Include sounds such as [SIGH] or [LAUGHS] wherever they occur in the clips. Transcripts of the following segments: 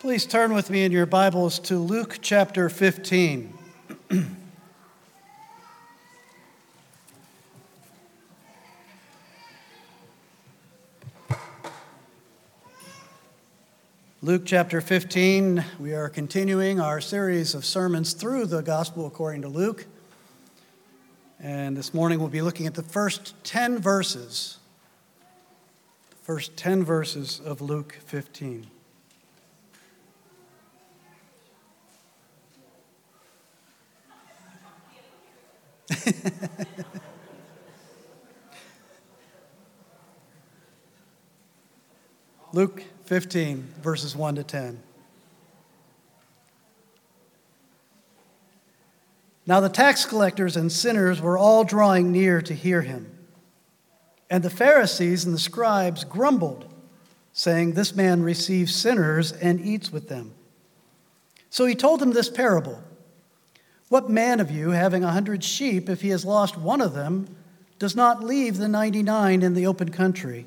Please turn with me in your Bibles to Luke chapter 15. Luke chapter 15, we are continuing our series of sermons through the Gospel according to Luke. And this morning we'll be looking at the first 10 verses, the first 10 verses of Luke 15. Luke 15, verses 1 to 10. Now the tax collectors and sinners were all drawing near to hear him. And the Pharisees and the scribes grumbled, saying, This man receives sinners and eats with them. So he told them this parable What man of you, having a hundred sheep, if he has lost one of them, does not leave the 99 in the open country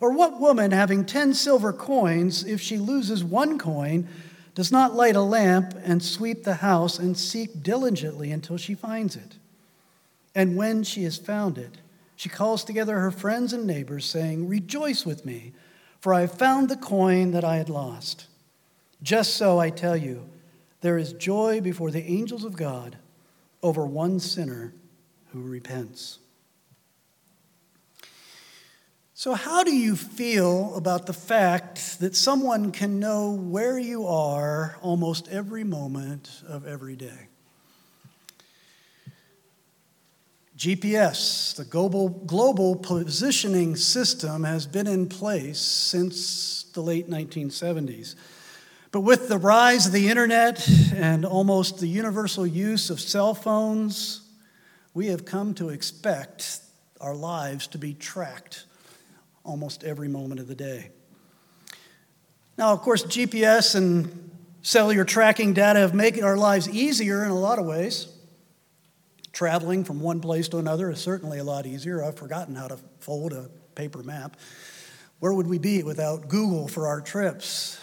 Or what woman, having 10 silver coins, if she loses one coin, does not light a lamp and sweep the house and seek diligently until she finds it? And when she has found it, she calls together her friends and neighbors, saying, Rejoice with me, for I have found the coin that I had lost. Just so I tell you, there is joy before the angels of God over one sinner who repents. So, how do you feel about the fact that someone can know where you are almost every moment of every day? GPS, the global, global positioning system, has been in place since the late 1970s. But with the rise of the internet and almost the universal use of cell phones, we have come to expect our lives to be tracked almost every moment of the day. Now, of course, GPS and cellular tracking data have made our lives easier in a lot of ways. Traveling from one place to another is certainly a lot easier. I've forgotten how to fold a paper map. Where would we be without Google for our trips?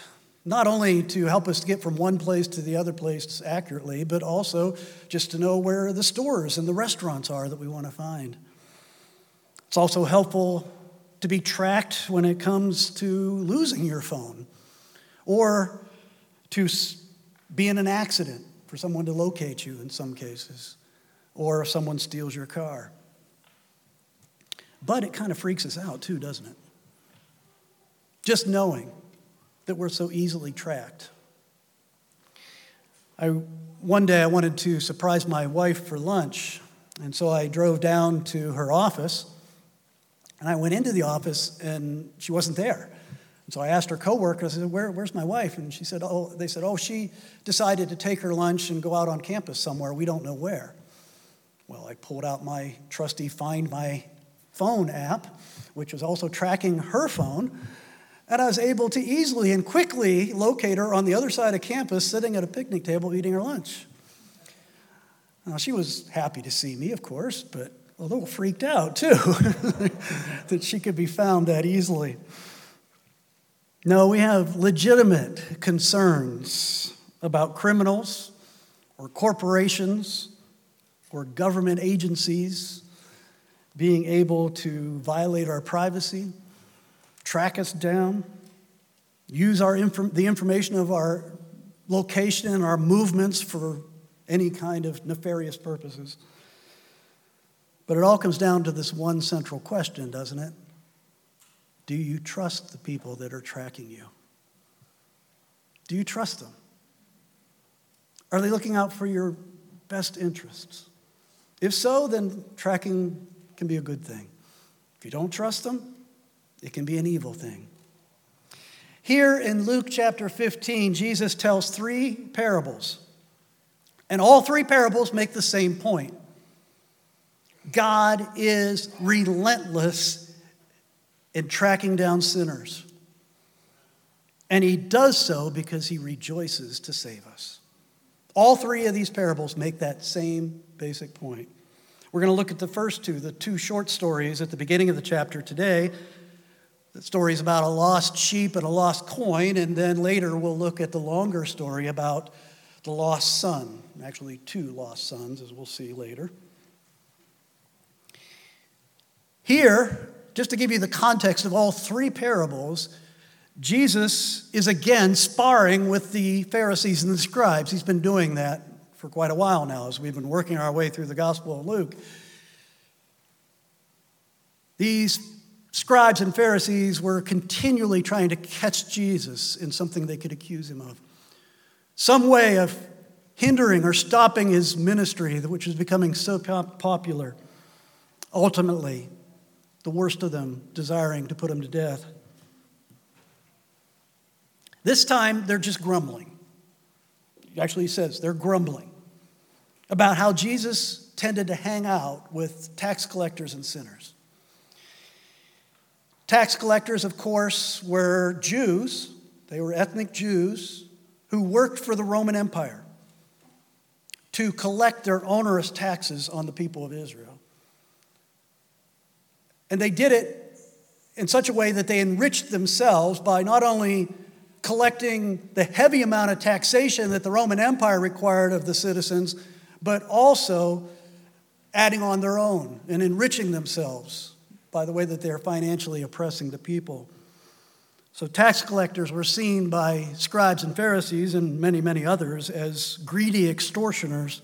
Not only to help us get from one place to the other place accurately, but also just to know where the stores and the restaurants are that we want to find. It's also helpful to be tracked when it comes to losing your phone or to be in an accident for someone to locate you in some cases or if someone steals your car. But it kind of freaks us out too, doesn't it? Just knowing that we're so easily tracked. I, one day I wanted to surprise my wife for lunch, and so I drove down to her office. And I went into the office, and she wasn't there. So I asked her coworker, I said, Where, Where's my wife? And she said, Oh, they said, Oh, she decided to take her lunch and go out on campus somewhere. We don't know where. Well, I pulled out my trusty Find My Phone app, which was also tracking her phone, and I was able to easily and quickly locate her on the other side of campus sitting at a picnic table eating her lunch. Now, she was happy to see me, of course, but a little freaked out too [LAUGHS] that she could be found that easily. No, we have legitimate concerns about criminals or corporations or government agencies being able to violate our privacy, track us down, use our the information of our location and our movements for any kind of nefarious purposes. But it all comes down to this one central question, doesn't it? Do you trust the people that are tracking you? Do you trust them? Are they looking out for your best interests? If so, then tracking can be a good thing. If you don't trust them, it can be an evil thing. Here in Luke chapter 15, Jesus tells three parables. And all three parables make the same point God is relentless in tracking down sinners. And he does so because he rejoices to save us. All three of these parables make that same basic point. We're going to look at the first two, the two short stories at the beginning of the chapter today. The stories about a lost sheep and a lost coin, and then later we'll look at the longer story about the lost son. Actually, two lost sons, as we'll see later. Here, just to give you the context of all three parables, Jesus is again sparring with the Pharisees and the scribes. He's been doing that for quite a while now as we've been working our way through the Gospel of Luke. These scribes and Pharisees were continually trying to catch Jesus in something they could accuse him of. Some way of hindering or stopping his ministry, which was becoming so popular. Ultimately, the worst of them desiring to put him to death. This time, they're just grumbling. Actually, he says they're grumbling about how Jesus tended to hang out with tax collectors and sinners. Tax collectors, of course, were Jews, they were ethnic Jews who worked for the Roman Empire to collect their onerous taxes on the people of Israel. And they did it in such a way that they enriched themselves by not only collecting the heavy amount of taxation that the Roman Empire required of the citizens, but also adding on their own and enriching themselves by the way that they're financially oppressing the people. So, tax collectors were seen by scribes and Pharisees and many, many others as greedy extortioners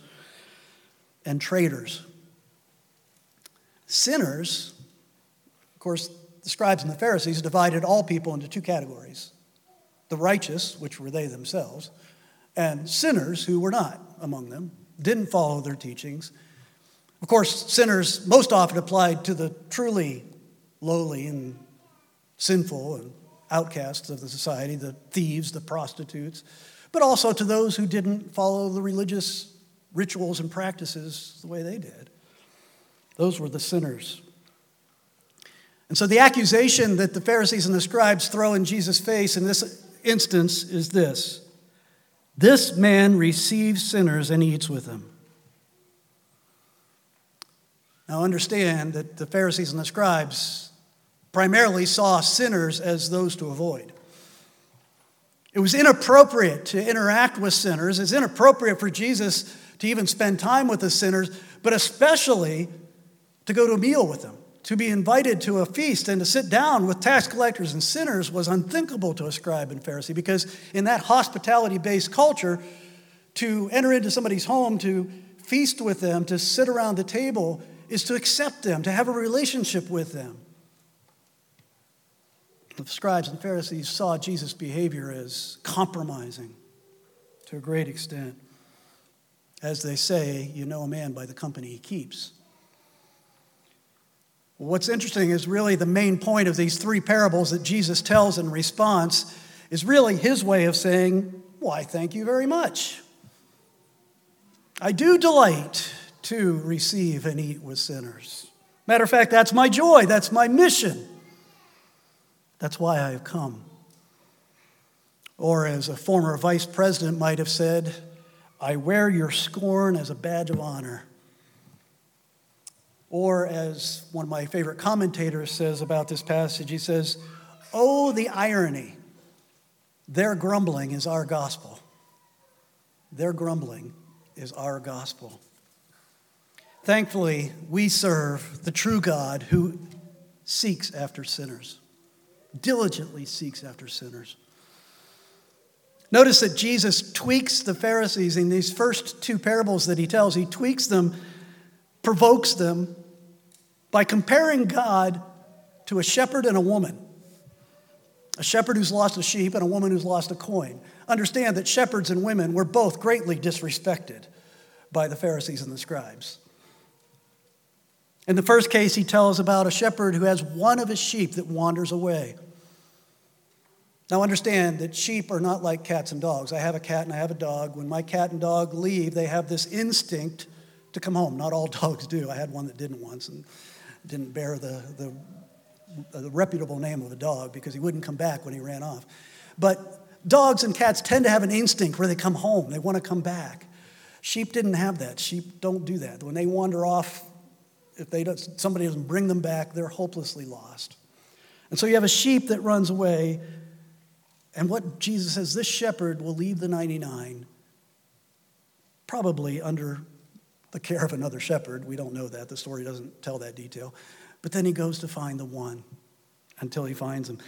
and traitors. Sinners, of course, the scribes and the Pharisees divided all people into two categories the righteous, which were they themselves, and sinners who were not among them, didn't follow their teachings. Of course, sinners most often applied to the truly lowly and sinful and outcasts of the society, the thieves, the prostitutes, but also to those who didn't follow the religious rituals and practices the way they did. Those were the sinners. And so the accusation that the Pharisees and the scribes throw in Jesus' face in this instance is this this man receives sinners and eats with them. Now, understand that the Pharisees and the scribes primarily saw sinners as those to avoid. It was inappropriate to interact with sinners. It's inappropriate for Jesus to even spend time with the sinners, but especially to go to a meal with them. To be invited to a feast and to sit down with tax collectors and sinners was unthinkable to a scribe and Pharisee because, in that hospitality based culture, to enter into somebody's home, to feast with them, to sit around the table, is to accept them, to have a relationship with them. The scribes and Pharisees saw Jesus' behavior as compromising to a great extent. As they say, you know a man by the company he keeps. What's interesting is really the main point of these three parables that Jesus tells in response is really his way of saying, Why, thank you very much. I do delight to receive and eat with sinners. Matter of fact, that's my joy, that's my mission. That's why I have come. Or, as a former vice president might have said, I wear your scorn as a badge of honor. Or, as one of my favorite commentators says about this passage, he says, Oh, the irony. Their grumbling is our gospel. Their grumbling is our gospel. Thankfully, we serve the true God who seeks after sinners, diligently seeks after sinners. Notice that Jesus tweaks the Pharisees in these first two parables that he tells. He tweaks them, provokes them by comparing God to a shepherd and a woman. A shepherd who's lost a sheep and a woman who's lost a coin. Understand that shepherds and women were both greatly disrespected by the Pharisees and the scribes. In the first case, he tells about a shepherd who has one of his sheep that wanders away. Now, understand that sheep are not like cats and dogs. I have a cat and I have a dog. When my cat and dog leave, they have this instinct to come home. Not all [LAUGHS] dogs do. I had one that didn't once and didn't bear the, the, the reputable name of a dog because he wouldn't come back when he ran off. But dogs and cats tend to have an instinct where they come home, they want to come back. Sheep didn't have that. Sheep don't do that. When they wander off, if they don't, somebody doesn't bring them back, they're hopelessly lost. And so you have a sheep that runs away and what Jesus says, this shepherd will leave the 99, probably under the care of another shepherd. We don't know that. The story doesn't tell that detail. But then he goes to find the one until he finds him.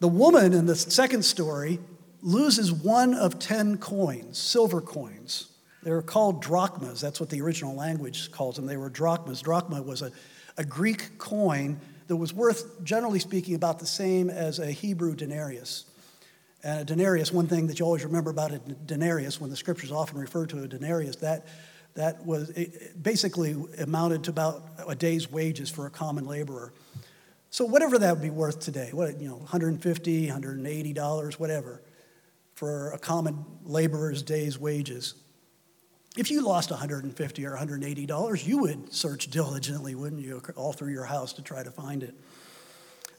The woman in the second story loses one of 10 coins, silver coins. They were called drachmas. That's what the original language calls them. They were drachmas. Drachma was a, a Greek coin that was worth, generally speaking, about the same as a Hebrew denarius. And a denarius, one thing that you always remember about a denarius, when the scriptures often refer to a denarius, that, that was basically amounted to about a day's wages for a common laborer. So whatever that would be worth today, what, you know, 150, 180 dollars, whatever, for a common laborer's day's wages. If you lost 150 or 180 dollars, you would search diligently, wouldn't you, all through your house to try to find it.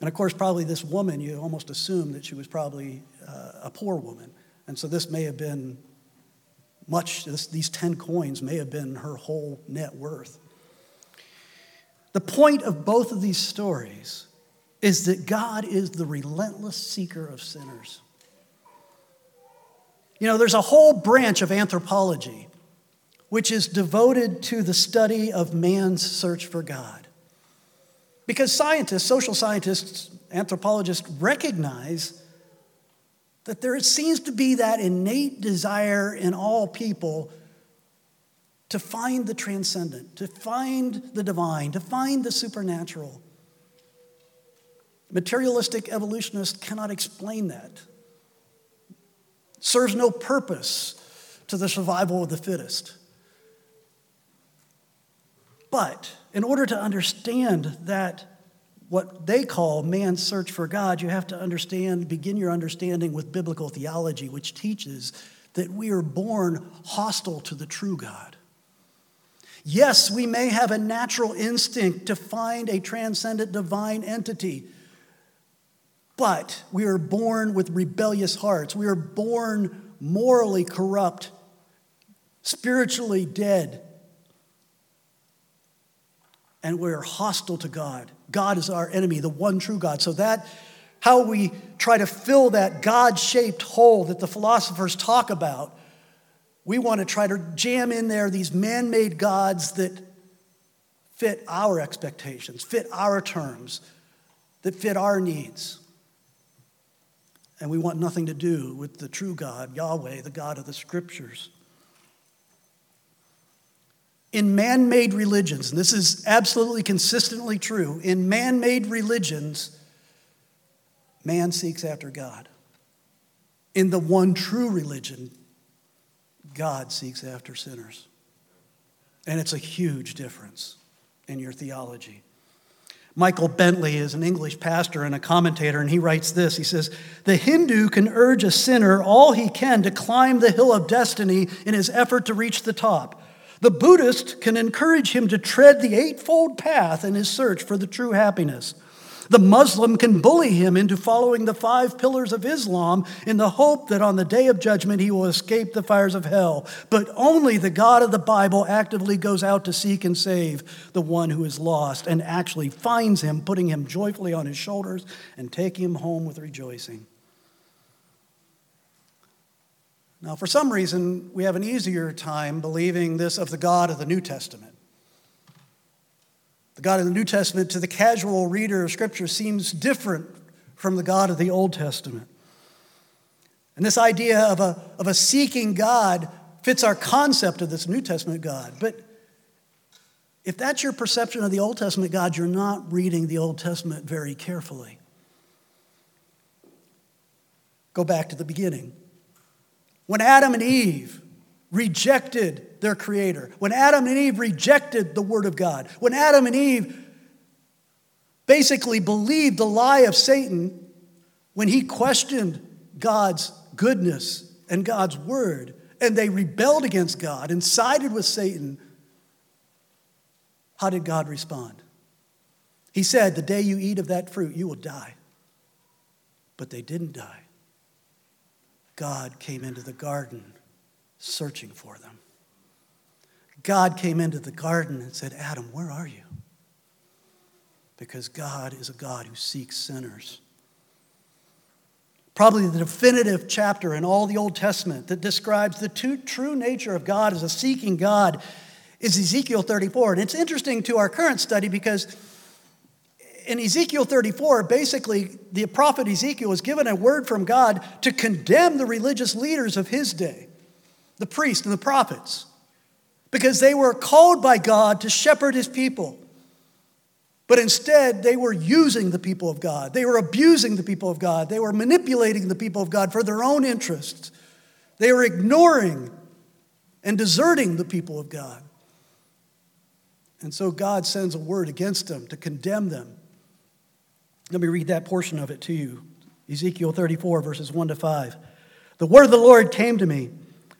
And of course, probably this woman, you almost assume that she was probably uh, a poor woman. And so this may have been much, this, these 10 coins may have been her whole net worth. The point of both of these stories is that God is the relentless seeker of sinners. You know, there's a whole branch of anthropology which is devoted to the study of man's search for God. Because scientists, social scientists, anthropologists recognize that there seems to be that innate desire in all people to find the transcendent, to find the divine, to find the supernatural. Materialistic evolutionists cannot explain that. It serves no purpose to the survival of the fittest. But in order to understand that, what they call man's search for God, you have to understand, begin your understanding with biblical theology, which teaches that we are born hostile to the true God. Yes, we may have a natural instinct to find a transcendent divine entity, but we are born with rebellious hearts. We are born morally corrupt, spiritually dead, and we're hostile to God. God is our enemy, the one true God. So that how we try to fill that God-shaped hole that the philosophers talk about, we want to try to jam in there these man-made gods that fit our expectations, fit our terms, that fit our needs. And we want nothing to do with the true God, Yahweh, the God of the scriptures in man made religions, and this is absolutely consistently true, in man made religions, man seeks after God. In the one true religion, God seeks after sinners. And it's a huge difference in your theology. Michael Bentley is an English pastor and a commentator, and he writes this. He says, The Hindu can urge a sinner all he can to climb the hill of destiny in his effort to reach the top. The Buddhist can encourage him to tread the eightfold path in his search for the true happiness. The Muslim can bully him into following the five pillars of Islam in the hope that on the day of judgment he will escape the fires of hell. But only the God of the Bible actively goes out to seek and save the one who is lost and actually finds him, putting him joyfully on his shoulders and taking him home with rejoicing. Now, for some reason, we have an easier time believing this of the God of the New Testament. The God of the New Testament to the casual reader of Scripture seems different from the God of the Old Testament. And this idea of a, of a seeking God fits our concept of this New Testament God. But if that's your perception of the Old Testament God, you're not reading the Old Testament very carefully. Go back to the beginning. When Adam and Eve rejected their Creator, when Adam and Eve rejected the Word of God, when Adam and Eve basically believed the lie of Satan when he questioned God's goodness and God's word, and they rebelled against God and sided with Satan, how did God respond? He said, The day you eat of that fruit, you will die. But they didn't die. God came into the garden searching for them. God came into the garden and said, Adam, where are you? Because God is a God who seeks sinners. Probably the definitive chapter in all the Old Testament that describes the true nature of God as a seeking God is Ezekiel 34. And it's interesting to our current study because in Ezekiel 34, basically, the prophet Ezekiel was given a word from God to condemn the religious leaders of his day, the priests and the prophets, because they were called by God to shepherd his people. But instead, they were using the people of God. They were abusing the people of God. They were manipulating the people of God for their own interests. They were ignoring and deserting the people of God. And so God sends a word against them to condemn them. Let me read that portion of it to you Ezekiel 34, verses 1 to 5. The word of the Lord came to me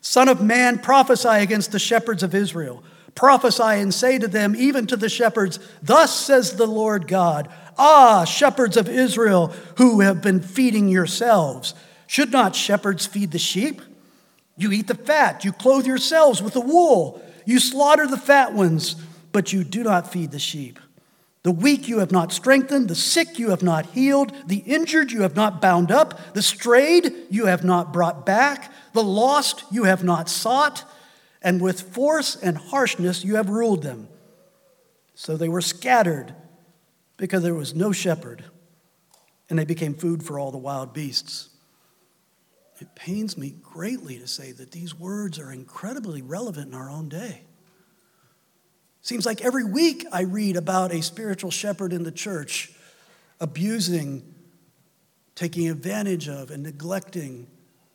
Son of man, prophesy against the shepherds of Israel. Prophesy and say to them, even to the shepherds, Thus says the Lord God Ah, shepherds of Israel who have been feeding yourselves. Should not shepherds feed the sheep? You eat the fat, you clothe yourselves with the wool, you slaughter the fat ones, but you do not feed the sheep. The weak you have not strengthened, the sick you have not healed, the injured you have not bound up, the strayed you have not brought back, the lost you have not sought, and with force and harshness you have ruled them. So they were scattered because there was no shepherd, and they became food for all the wild beasts. It pains me greatly to say that these words are incredibly relevant in our own day. Seems like every week I read about a spiritual shepherd in the church abusing, taking advantage of, and neglecting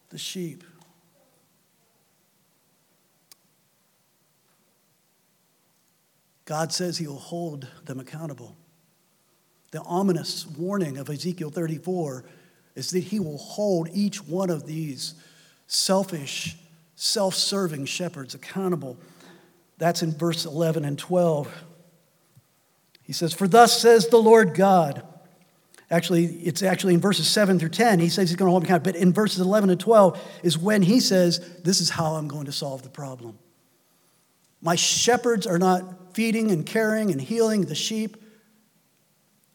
the sheep. God says he will hold them accountable. The ominous warning of Ezekiel 34 is that he will hold each one of these selfish, self serving shepherds accountable that's in verse 11 and 12. He says, For thus says the Lord God. Actually, it's actually in verses 7 through 10. He says he's going to hold me accountable. But in verses 11 and 12 is when he says, This is how I'm going to solve the problem. My shepherds are not feeding and caring and healing the sheep.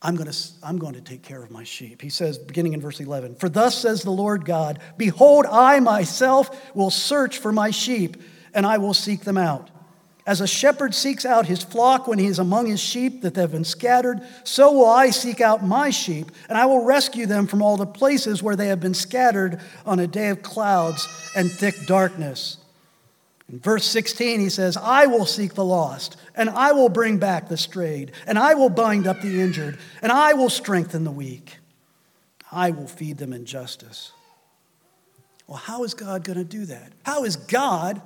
I'm going, to, I'm going to take care of my sheep. He says, beginning in verse 11, For thus says the Lord God, Behold, I myself will search for my sheep, and I will seek them out. As a shepherd seeks out his flock when he is among his sheep that have been scattered, so will I seek out my sheep, and I will rescue them from all the places where they have been scattered on a day of clouds and thick darkness. In verse 16, he says, I will seek the lost, and I will bring back the strayed, and I will bind up the injured, and I will strengthen the weak. I will feed them in justice. Well, how is God going to do that? How is God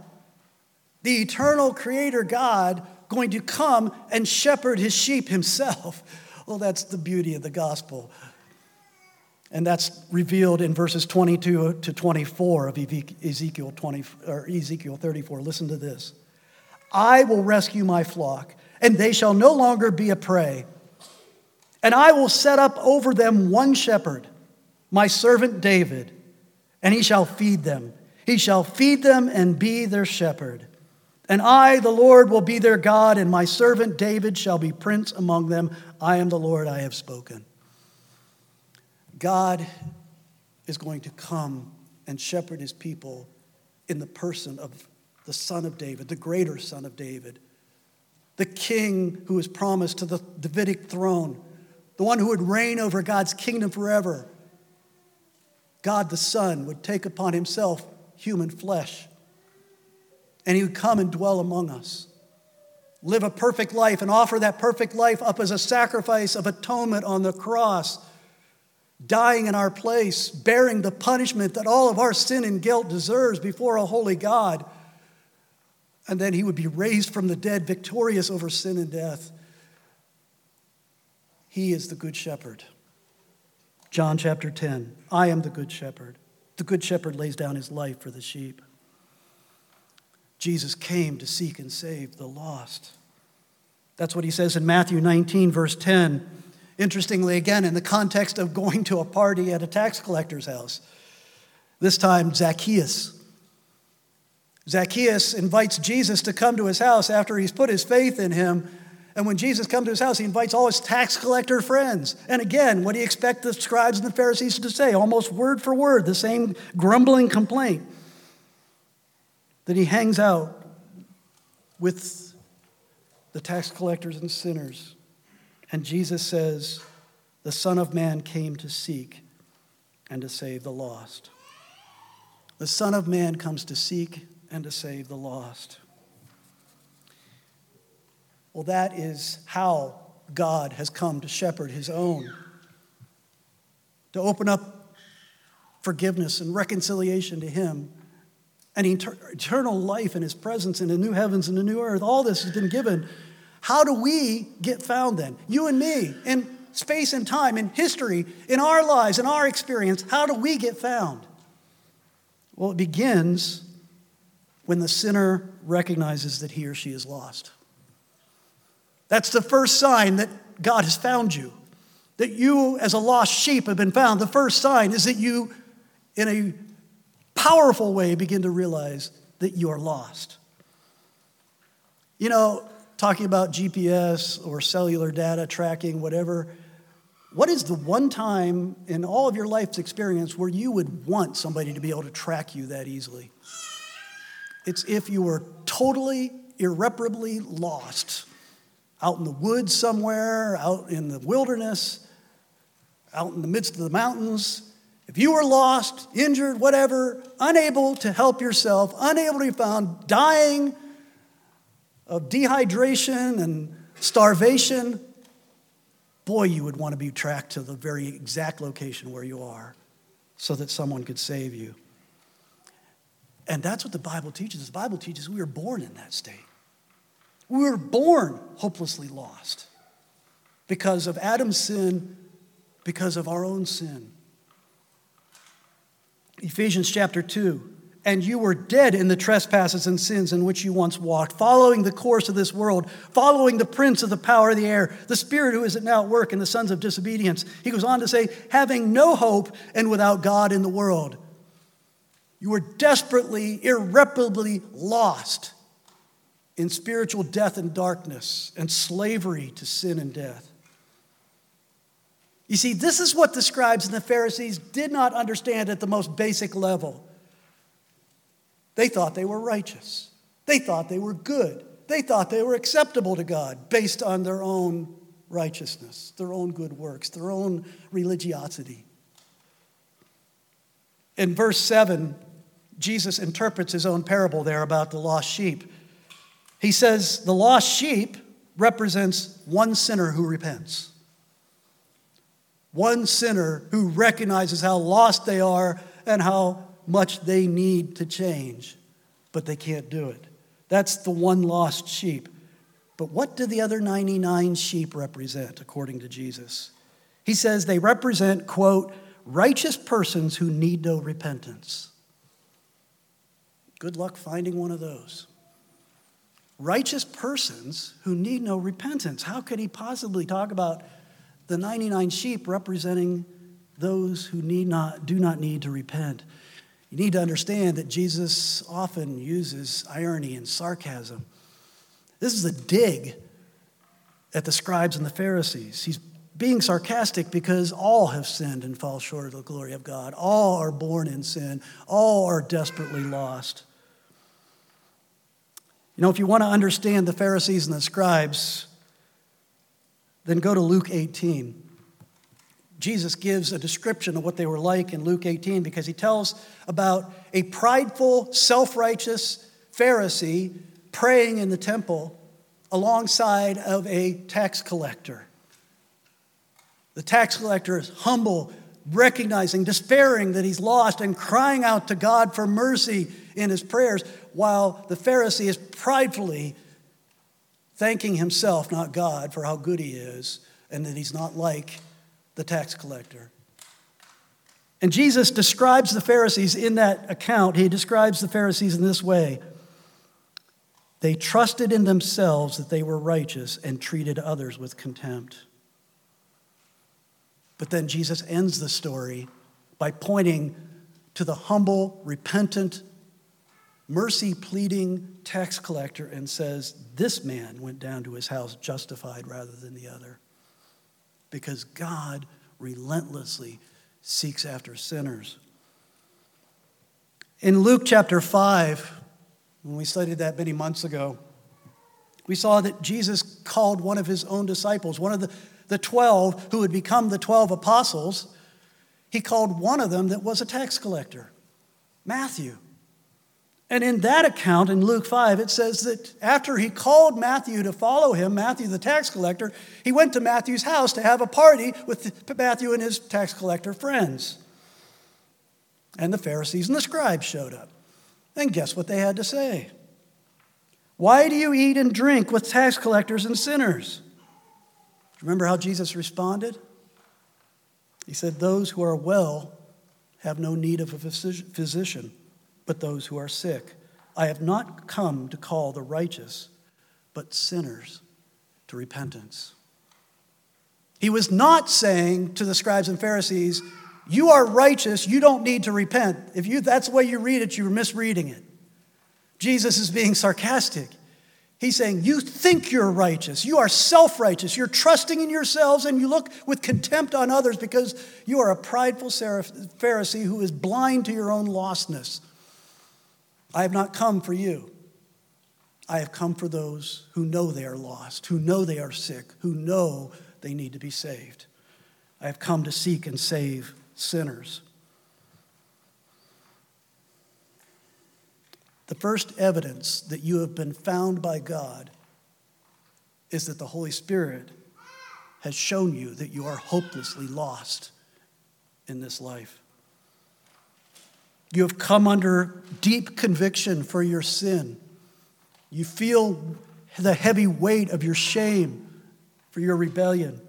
the eternal creator God going to come and shepherd his sheep himself. [LAUGHS] Well, that's the beauty of the gospel. And that's revealed in verses 22 to 24 of Ezekiel 20 or Ezekiel 34. Listen to this. I will rescue my flock, and they shall no longer be a prey. And I will set up over them one shepherd, my servant David, and he shall feed them. He shall feed them and be their shepherd. And I, the Lord, will be their God, and my servant David shall be prince among them. I am the Lord, I have spoken. God is going to come and shepherd his people in the person of the Son of David, the greater Son of David, the King who is promised to the Davidic throne, the one who would reign over God's kingdom forever. God the Son would take upon himself human flesh and he would come and dwell among us. Live a perfect life and offer that perfect life up as a sacrifice of atonement on the cross, dying in our place, bearing the punishment that all of our sin and guilt deserves before a holy God. And then he would be raised from the dead, victorious over sin and death. He is the Good Shepherd. John chapter 10 I am the good shepherd. The good shepherd lays down his life for the sheep. Jesus came to seek and save the lost. That's what he says in Matthew 19, verse 10. Interestingly, again, in the context of going to a party at a tax collector's house, this time Zacchaeus. Zacchaeus invites Jesus to come to his house after he's put his faith in him. And when Jesus comes to his house, he invites all his tax collector friends. And again, what do you expect the scribes and the Pharisees to say? Almost word for word, the same grumbling complaint that he hangs out with the tax collectors and sinners. And Jesus says, The Son of Man came to seek and to save the lost. The Son of Man comes to seek and to save the lost. Well, that is how God has come to shepherd his own, to open up forgiveness and reconciliation to him, and eternal life in his presence in the new heavens and the new earth. All this has been given. How do we get found then? You and me, in space and time, in history, in our lives, in our experience, how do we get found? Well, it begins when the sinner recognizes that he or she is lost. That's the first sign that God has found you. That you, as a lost sheep, have been found. The first sign is that you, in a powerful way, begin to realize that you are lost. You know, talking about GPS or cellular data tracking, whatever, what is the one time in all of your life's experience where you would want somebody to be able to track you that easily? It's if you were totally, irreparably lost out in the woods somewhere, out in the wilderness, out in the midst of the mountains. If you were lost, injured, whatever, unable to help yourself, unable to be found, dying of dehydration and starvation, boy, you would want to be tracked to the very exact location where you are so that someone could save you. And that's what the Bible teaches. The Bible teaches we were born in that state. We were born hopelessly lost because of Adam's sin, because of our own sin. Ephesians chapter 2 and you were dead in the trespasses and sins in which you once walked, following the course of this world, following the prince of the power of the air, the spirit who is at now at work in the sons of disobedience. He goes on to say, having no hope and without God in the world. You were desperately, irreparably lost in spiritual death and darkness and slavery to sin and death. You see, this is what the scribes and the Pharisees did not understand at the most basic level. They thought they were righteous. They thought they were good. They thought they were acceptable to God based on their own righteousness, their own good works, their own religiosity. In verse 7, Jesus interprets his own parable there about the lost sheep. He says, The lost sheep represents one sinner who repents, one sinner who recognizes how lost they are and how much they need to change, but they can't do it. That's the one lost sheep. But what do the other 99 sheep represent, according to Jesus? He says they represent, quote, righteous persons who need no repentance. Good luck finding one of those. Righteous persons who need no repentance. How could he possibly talk about the 99 sheep representing those who need not, do not need to repent? You need to understand that Jesus often uses irony and sarcasm. This is a dig at the scribes and the Pharisees. He's being sarcastic because all have sinned and fall short of the glory of God. All are born in sin. All are desperately lost. You know, if you want to understand the Pharisees and the scribes, then go to Luke 18. Jesus gives a description of what they were like in Luke 18 because he tells about a prideful, self righteous Pharisee praying in the temple alongside of a tax collector. The tax collector is humble, recognizing, despairing that he's lost, and crying out to God for mercy in his prayers, while the Pharisee is pridefully thanking himself, not God, for how good he is and that he's not like the tax collector. And Jesus describes the Pharisees in that account. He describes the Pharisees in this way They trusted in themselves that they were righteous and treated others with contempt. But then Jesus ends the story by pointing to the humble, repentant, mercy pleading tax collector and says, This man went down to his house justified rather than the other. Because God relentlessly seeks after sinners. In Luke chapter 5, when we studied that many months ago, we saw that Jesus called one of his own disciples, one of the, the 12 who would become the 12 apostles. He called one of them that was a tax collector, Matthew. And in that account in Luke 5, it says that after he called Matthew to follow him, Matthew the tax collector, he went to Matthew's house to have a party with Matthew and his tax collector friends. And the Pharisees and the scribes showed up. And guess what they had to say? Why do you eat and drink with tax collectors and sinners? Remember how Jesus responded? He said, Those who are well have no need of a physician but those who are sick. I have not come to call the righteous, but sinners to repentance. He was not saying to the scribes and Pharisees, You are righteous, you don't need to repent. If you, that's the way you read it, you're misreading it. Jesus is being sarcastic. He's saying, You think you're righteous. You are self righteous. You're trusting in yourselves and you look with contempt on others because you are a prideful Pharisee who is blind to your own lostness. I have not come for you. I have come for those who know they are lost, who know they are sick, who know they need to be saved. I have come to seek and save sinners. The first evidence that you have been found by God is that the Holy Spirit has shown you that you are hopelessly lost in this life. You have come under deep conviction for your sin. You feel the heavy weight of your shame for your rebellion.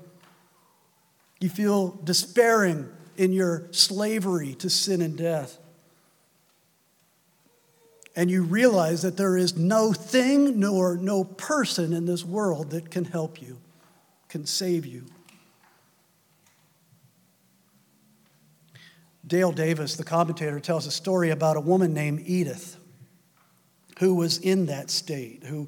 You feel despairing in your slavery to sin and death. And you realize that there is no thing nor no person in this world that can help you, can save you. Dale Davis, the commentator, tells a story about a woman named Edith who was in that state, who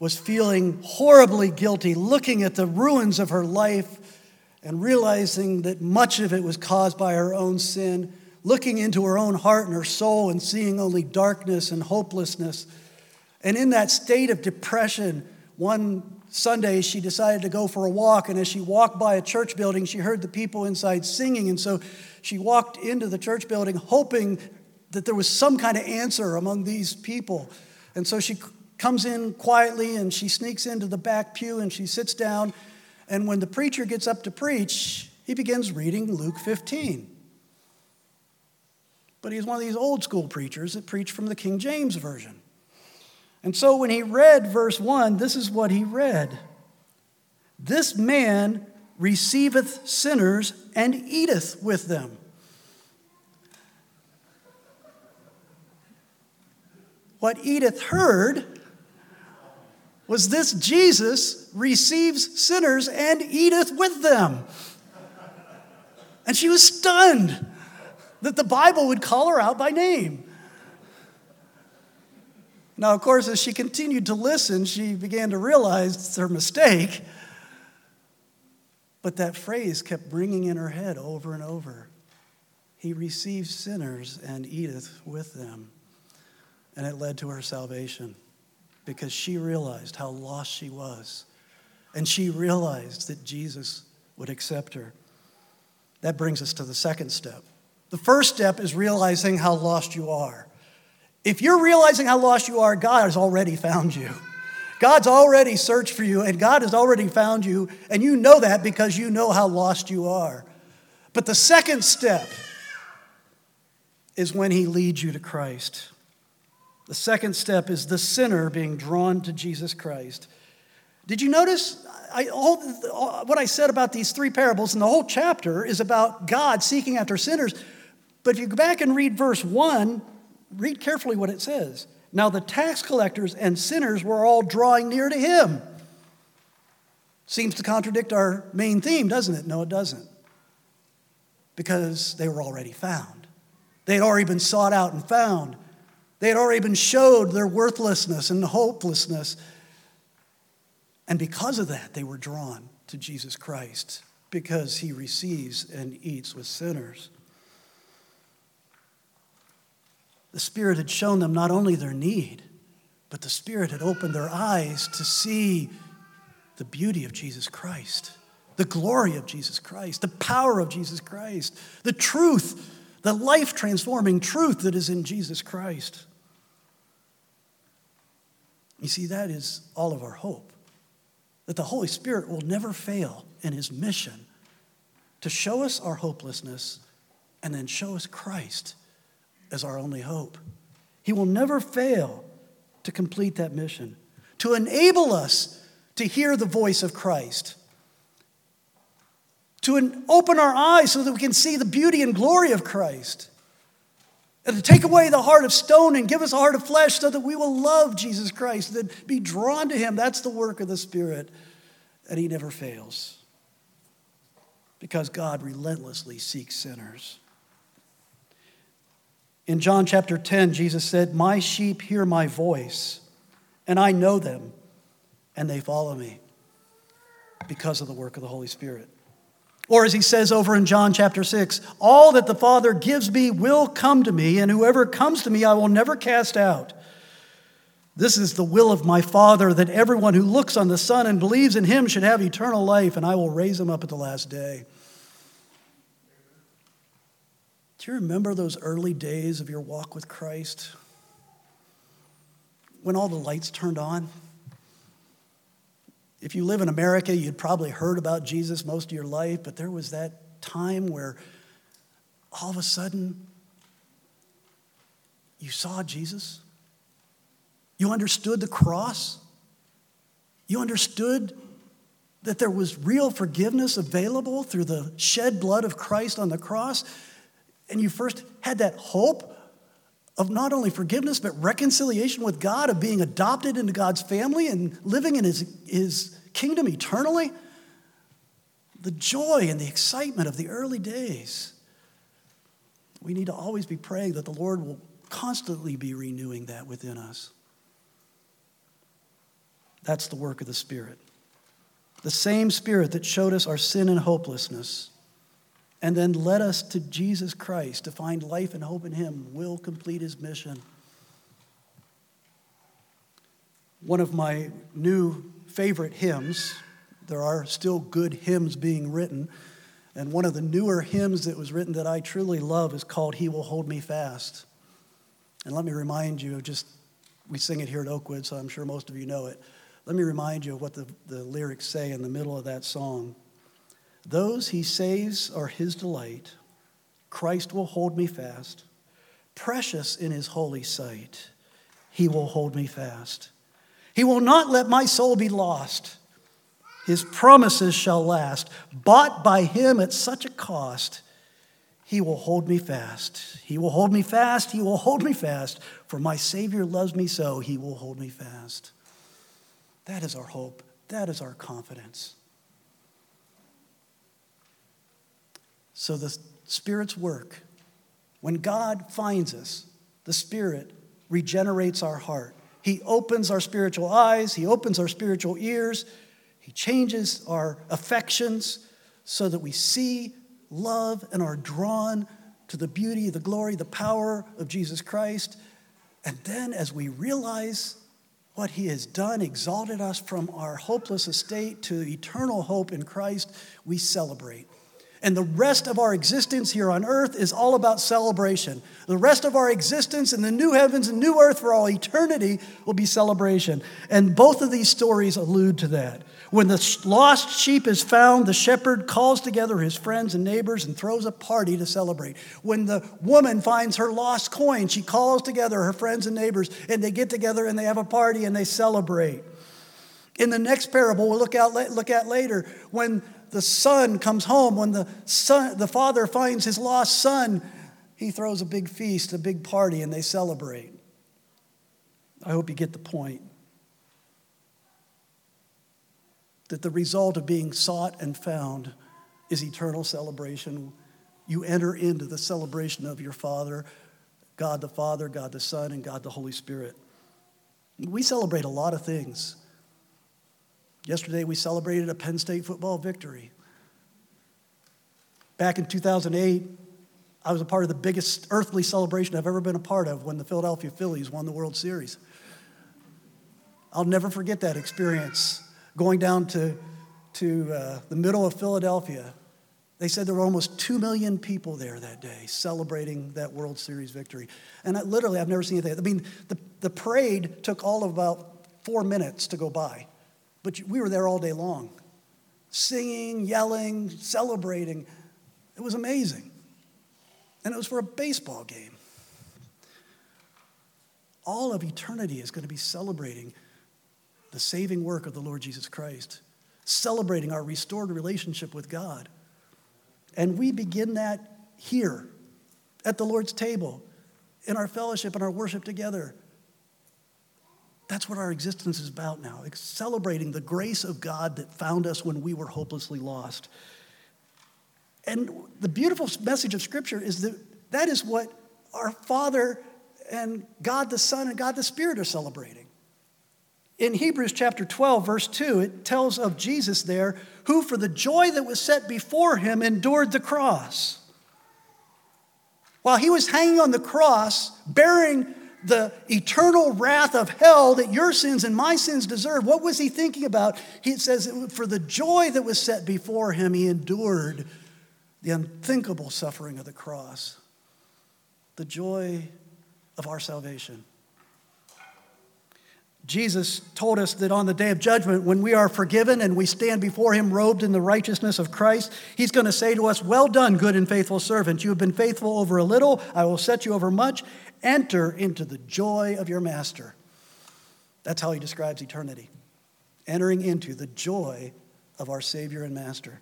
was feeling horribly guilty, looking at the ruins of her life and realizing that much of it was caused by her own sin, looking into her own heart and her soul and seeing only darkness and hopelessness. And in that state of depression, one Sunday, she decided to go for a walk, and as she walked by a church building, she heard the people inside singing. And so she walked into the church building hoping that there was some kind of answer among these people. And so she comes in quietly and she sneaks into the back pew and she sits down. And when the preacher gets up to preach, he begins reading Luke 15. But he's one of these old school preachers that preach from the King James Version. And so when he read verse 1, this is what he read This man receiveth sinners and eateth with them. What Edith heard was this Jesus receives sinners and eateth with them. And she was stunned that the Bible would call her out by name. Now, of course, as she continued to listen, she began to realize her mistake. But that phrase kept ringing in her head over and over. He receives sinners and eateth with them. And it led to her salvation because she realized how lost she was. And she realized that Jesus would accept her. That brings us to the second step. The first step is realizing how lost you are. If you're realizing how lost you are, God has already found you. God's already searched for you, and God has already found you, and you know that because you know how lost you are. But the second step is when He leads you to Christ. The second step is the sinner being drawn to Jesus Christ. Did you notice I, all, all, what I said about these three parables and the whole chapter is about God seeking after sinners. But if you go back and read verse 1, read carefully what it says. Now the tax collectors and sinners were all drawing near to him. Seems to contradict our main theme, doesn't it? No, it doesn't. Because they were already found. They had already been sought out and found. They had already been showed their worthlessness and hopelessness. And because of that, they were drawn to Jesus Christ because he receives and eats with sinners. The Spirit had shown them not only their need, but the Spirit had opened their eyes to see the beauty of Jesus Christ, the glory of Jesus Christ, the power of Jesus Christ, the truth, the life transforming truth that is in Jesus Christ. You see, that is all of our hope that the Holy Spirit will never fail in his mission to show us our hopelessness and then show us Christ as our only hope. He will never fail to complete that mission, to enable us to hear the voice of Christ, to open our eyes so that we can see the beauty and glory of Christ, and to take away the heart of stone and give us a heart of flesh so that we will love Jesus Christ and be drawn to Him. That's the work of the Spirit, and He never fails because God relentlessly seeks sinners. In John chapter 10, Jesus said, My sheep hear my voice, and I know them, and they follow me because of the work of the Holy Spirit. Or as he says over in John chapter 6, all that the Father gives me will come to me, and whoever comes to me I will never cast out. This is the will of my Father, that everyone who looks on the Son and believes in him should have eternal life, and I will raise him up at the last day. Do you remember those early days of your walk with Christ? When all the lights turned on? If you live in America, you'd probably heard about Jesus most of your life, but there was that time where all of a sudden you saw Jesus. You understood the cross. You understood that there was real forgiveness available through the shed blood of Christ on the cross and you first had that hope of not only forgiveness, but reconciliation with God, of being adopted into God's family and living in his, his kingdom eternally, the joy and the excitement of the early days. We need to always be praying that the Lord will constantly be renewing that within us. That's the work of the Spirit. The same Spirit that showed us our sin and hopelessness and then led us to Jesus Christ to find life and hope in Him, will complete His mission. One of my new favorite hymns, there are still good hymns being written, and one of the newer hymns that was written that I truly love is called He Will Hold Me Fast. And let me remind you of just, we sing it here at Oakwood, so I'm sure most of you know it. Let me remind you of what the, the lyrics say in the middle of that song. Those he saves are his delight. Christ will hold me fast. Precious in his holy sight, he will hold me fast. He will not let my soul be lost. His promises shall last. Bought by him at such a cost, he will hold me fast. He will hold me fast. He will hold me fast. For my Savior loves me so, he will hold me fast. That is our hope. That is our confidence. So the Spirit's work, when God finds us, the Spirit regenerates our heart. He opens our spiritual eyes, He opens our spiritual ears, He changes our affections so that we see, love, and are drawn to the beauty, the glory, the power of Jesus Christ. And then, as we realize what He has done, exalted us from our hopeless estate to eternal hope in Christ, we celebrate. And the rest of our existence here on earth is all about celebration. The rest of our existence in the new heavens and new earth for all eternity will be celebration. And both of these stories allude to that. When the lost sheep is found, the shepherd calls together his friends and neighbors and throws a party to celebrate. When the woman finds her lost coin, she calls together her friends and neighbors and they get together and they have a party and they celebrate. In the next parable we'll look, out, look at later, when the son comes home, when the, son, the father finds his lost son, he throws a big feast, a big party, and they celebrate. I hope you get the point. That the result of being sought and found is eternal celebration. You enter into the celebration of your Father, God the Father, God the Son, and God the Holy Spirit. We celebrate a lot of things. Yesterday, we celebrated a Penn State football victory. Back in 2008, I was a part of the biggest earthly celebration I've ever been a part of when the Philadelphia Phillies won the World Series. I'll never forget that experience going down to, to uh, the middle of Philadelphia. They said there were almost 2 million people there that day celebrating that World Series victory. And I, literally, I've never seen anything. I mean, the, the parade took all of about four minutes to go by, but we were there all day long, singing, yelling, celebrating. It was amazing. And it was for a baseball game. All of eternity is going to be celebrating the saving work of the Lord Jesus Christ, celebrating our restored relationship with God. And we begin that here at the Lord's table, in our fellowship and our worship together. That's what our existence is about now, celebrating the grace of God that found us when we were hopelessly lost. And the beautiful message of Scripture is that that is what our Father and God the Son and God the Spirit are celebrating. In Hebrews chapter 12, verse 2, it tells of Jesus there, who for the joy that was set before him endured the cross. While he was hanging on the cross, bearing the eternal wrath of hell that your sins and my sins deserve, what was he thinking about? He says, For the joy that was set before him, he endured the unthinkable suffering of the cross, the joy of our salvation. Jesus told us that on the day of judgment, when we are forgiven and we stand before Him robed in the righteousness of Christ, He's going to say to us, Well done, good and faithful servant. You have been faithful over a little, I will set you over much. Enter into the joy of your master. That's how He describes eternity entering into the joy of our Savior and Master.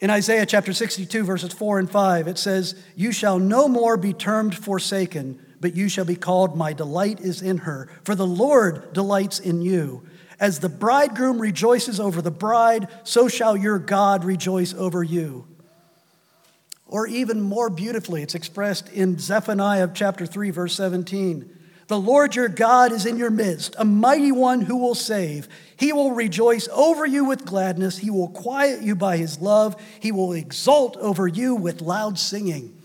In Isaiah chapter 62, verses 4 and 5, it says, You shall no more be termed forsaken but you shall be called, My delight is in her. For the Lord delights in you. As the bridegroom rejoices over the bride, so shall your God rejoice over you. Or even more beautifully, it's expressed in Zephaniah chapter 3, verse 17. The Lord your God is in your midst, a mighty one who will save. He will rejoice over you with gladness. He will quiet you by his love. He will exult over you with loud singing.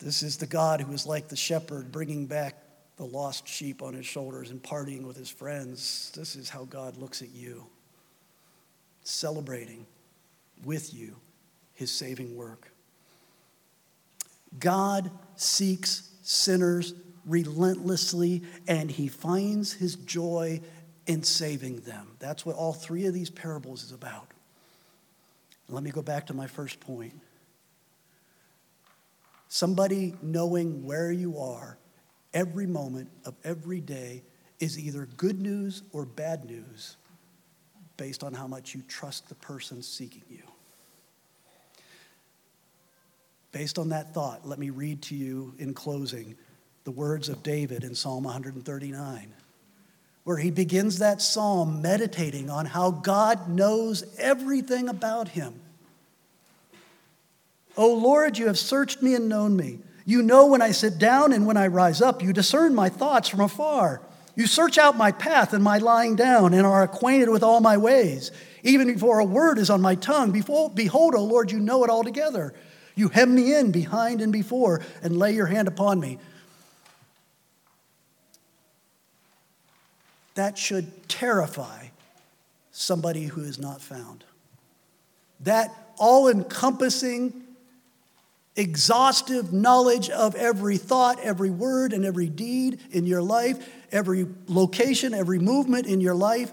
This is the God who is like the shepherd bringing back the lost sheep on his shoulders and partying with his friends. This is how God looks at you, celebrating with you his saving work. God seeks sinners relentlessly, and he finds his joy in saving them. That's what all three of these parables is about. Let me go back to my first point. Somebody knowing where you are every moment of every day is either good news or bad news based on how much you trust the person seeking you. Based on that thought, let me read to you in closing the words of David in Psalm 139, where he begins that psalm meditating on how God knows everything about him O Lord, you have searched me and known me. You know when I sit down and when I rise up. You discern my thoughts from afar. You search out my path and my lying down and are acquainted with all my ways. Even before a word is on my tongue, before, behold, O Lord, you know it altogether. You hem me in behind and before and lay your hand upon me. That should terrify somebody who is not found. That all encompassing exhaustive knowledge of every thought, every word, and every deed in your life, every location, every movement in your life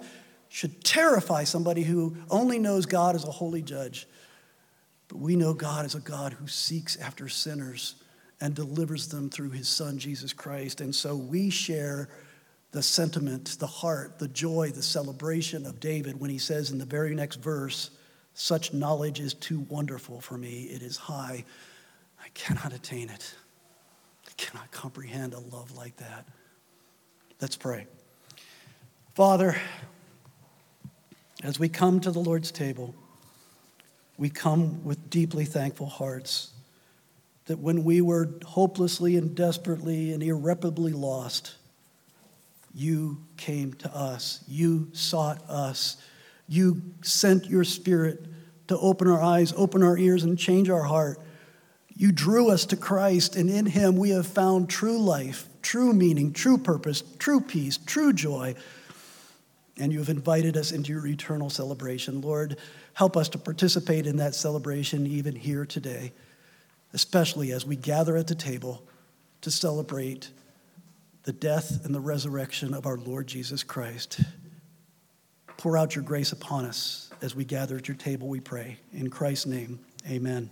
should terrify somebody who only knows God as a holy judge. But we know God as a God who seeks after sinners and delivers them through his son, Jesus Christ. And so we share the sentiment, the heart, the joy, the celebration of David when he says in the very next verse, Such knowledge is too wonderful for me. It is high. I cannot attain it. I cannot comprehend a love like that. Let's pray. Father, as we come to the Lord's table, we come with deeply thankful hearts that when we were hopelessly and desperately and irreparably lost, you came to us. You sought us. You sent your spirit to open our eyes, open our ears, and change our heart. You drew us to Christ, and in him we have found true life, true meaning, true purpose, true peace, true joy. And you have invited us into your eternal celebration. Lord, help us to participate in that celebration even here today, especially as we gather at the table to celebrate the death and the resurrection of our Lord Jesus Christ. Pour out your grace upon us as we gather at your table, we pray. In Christ's name, amen.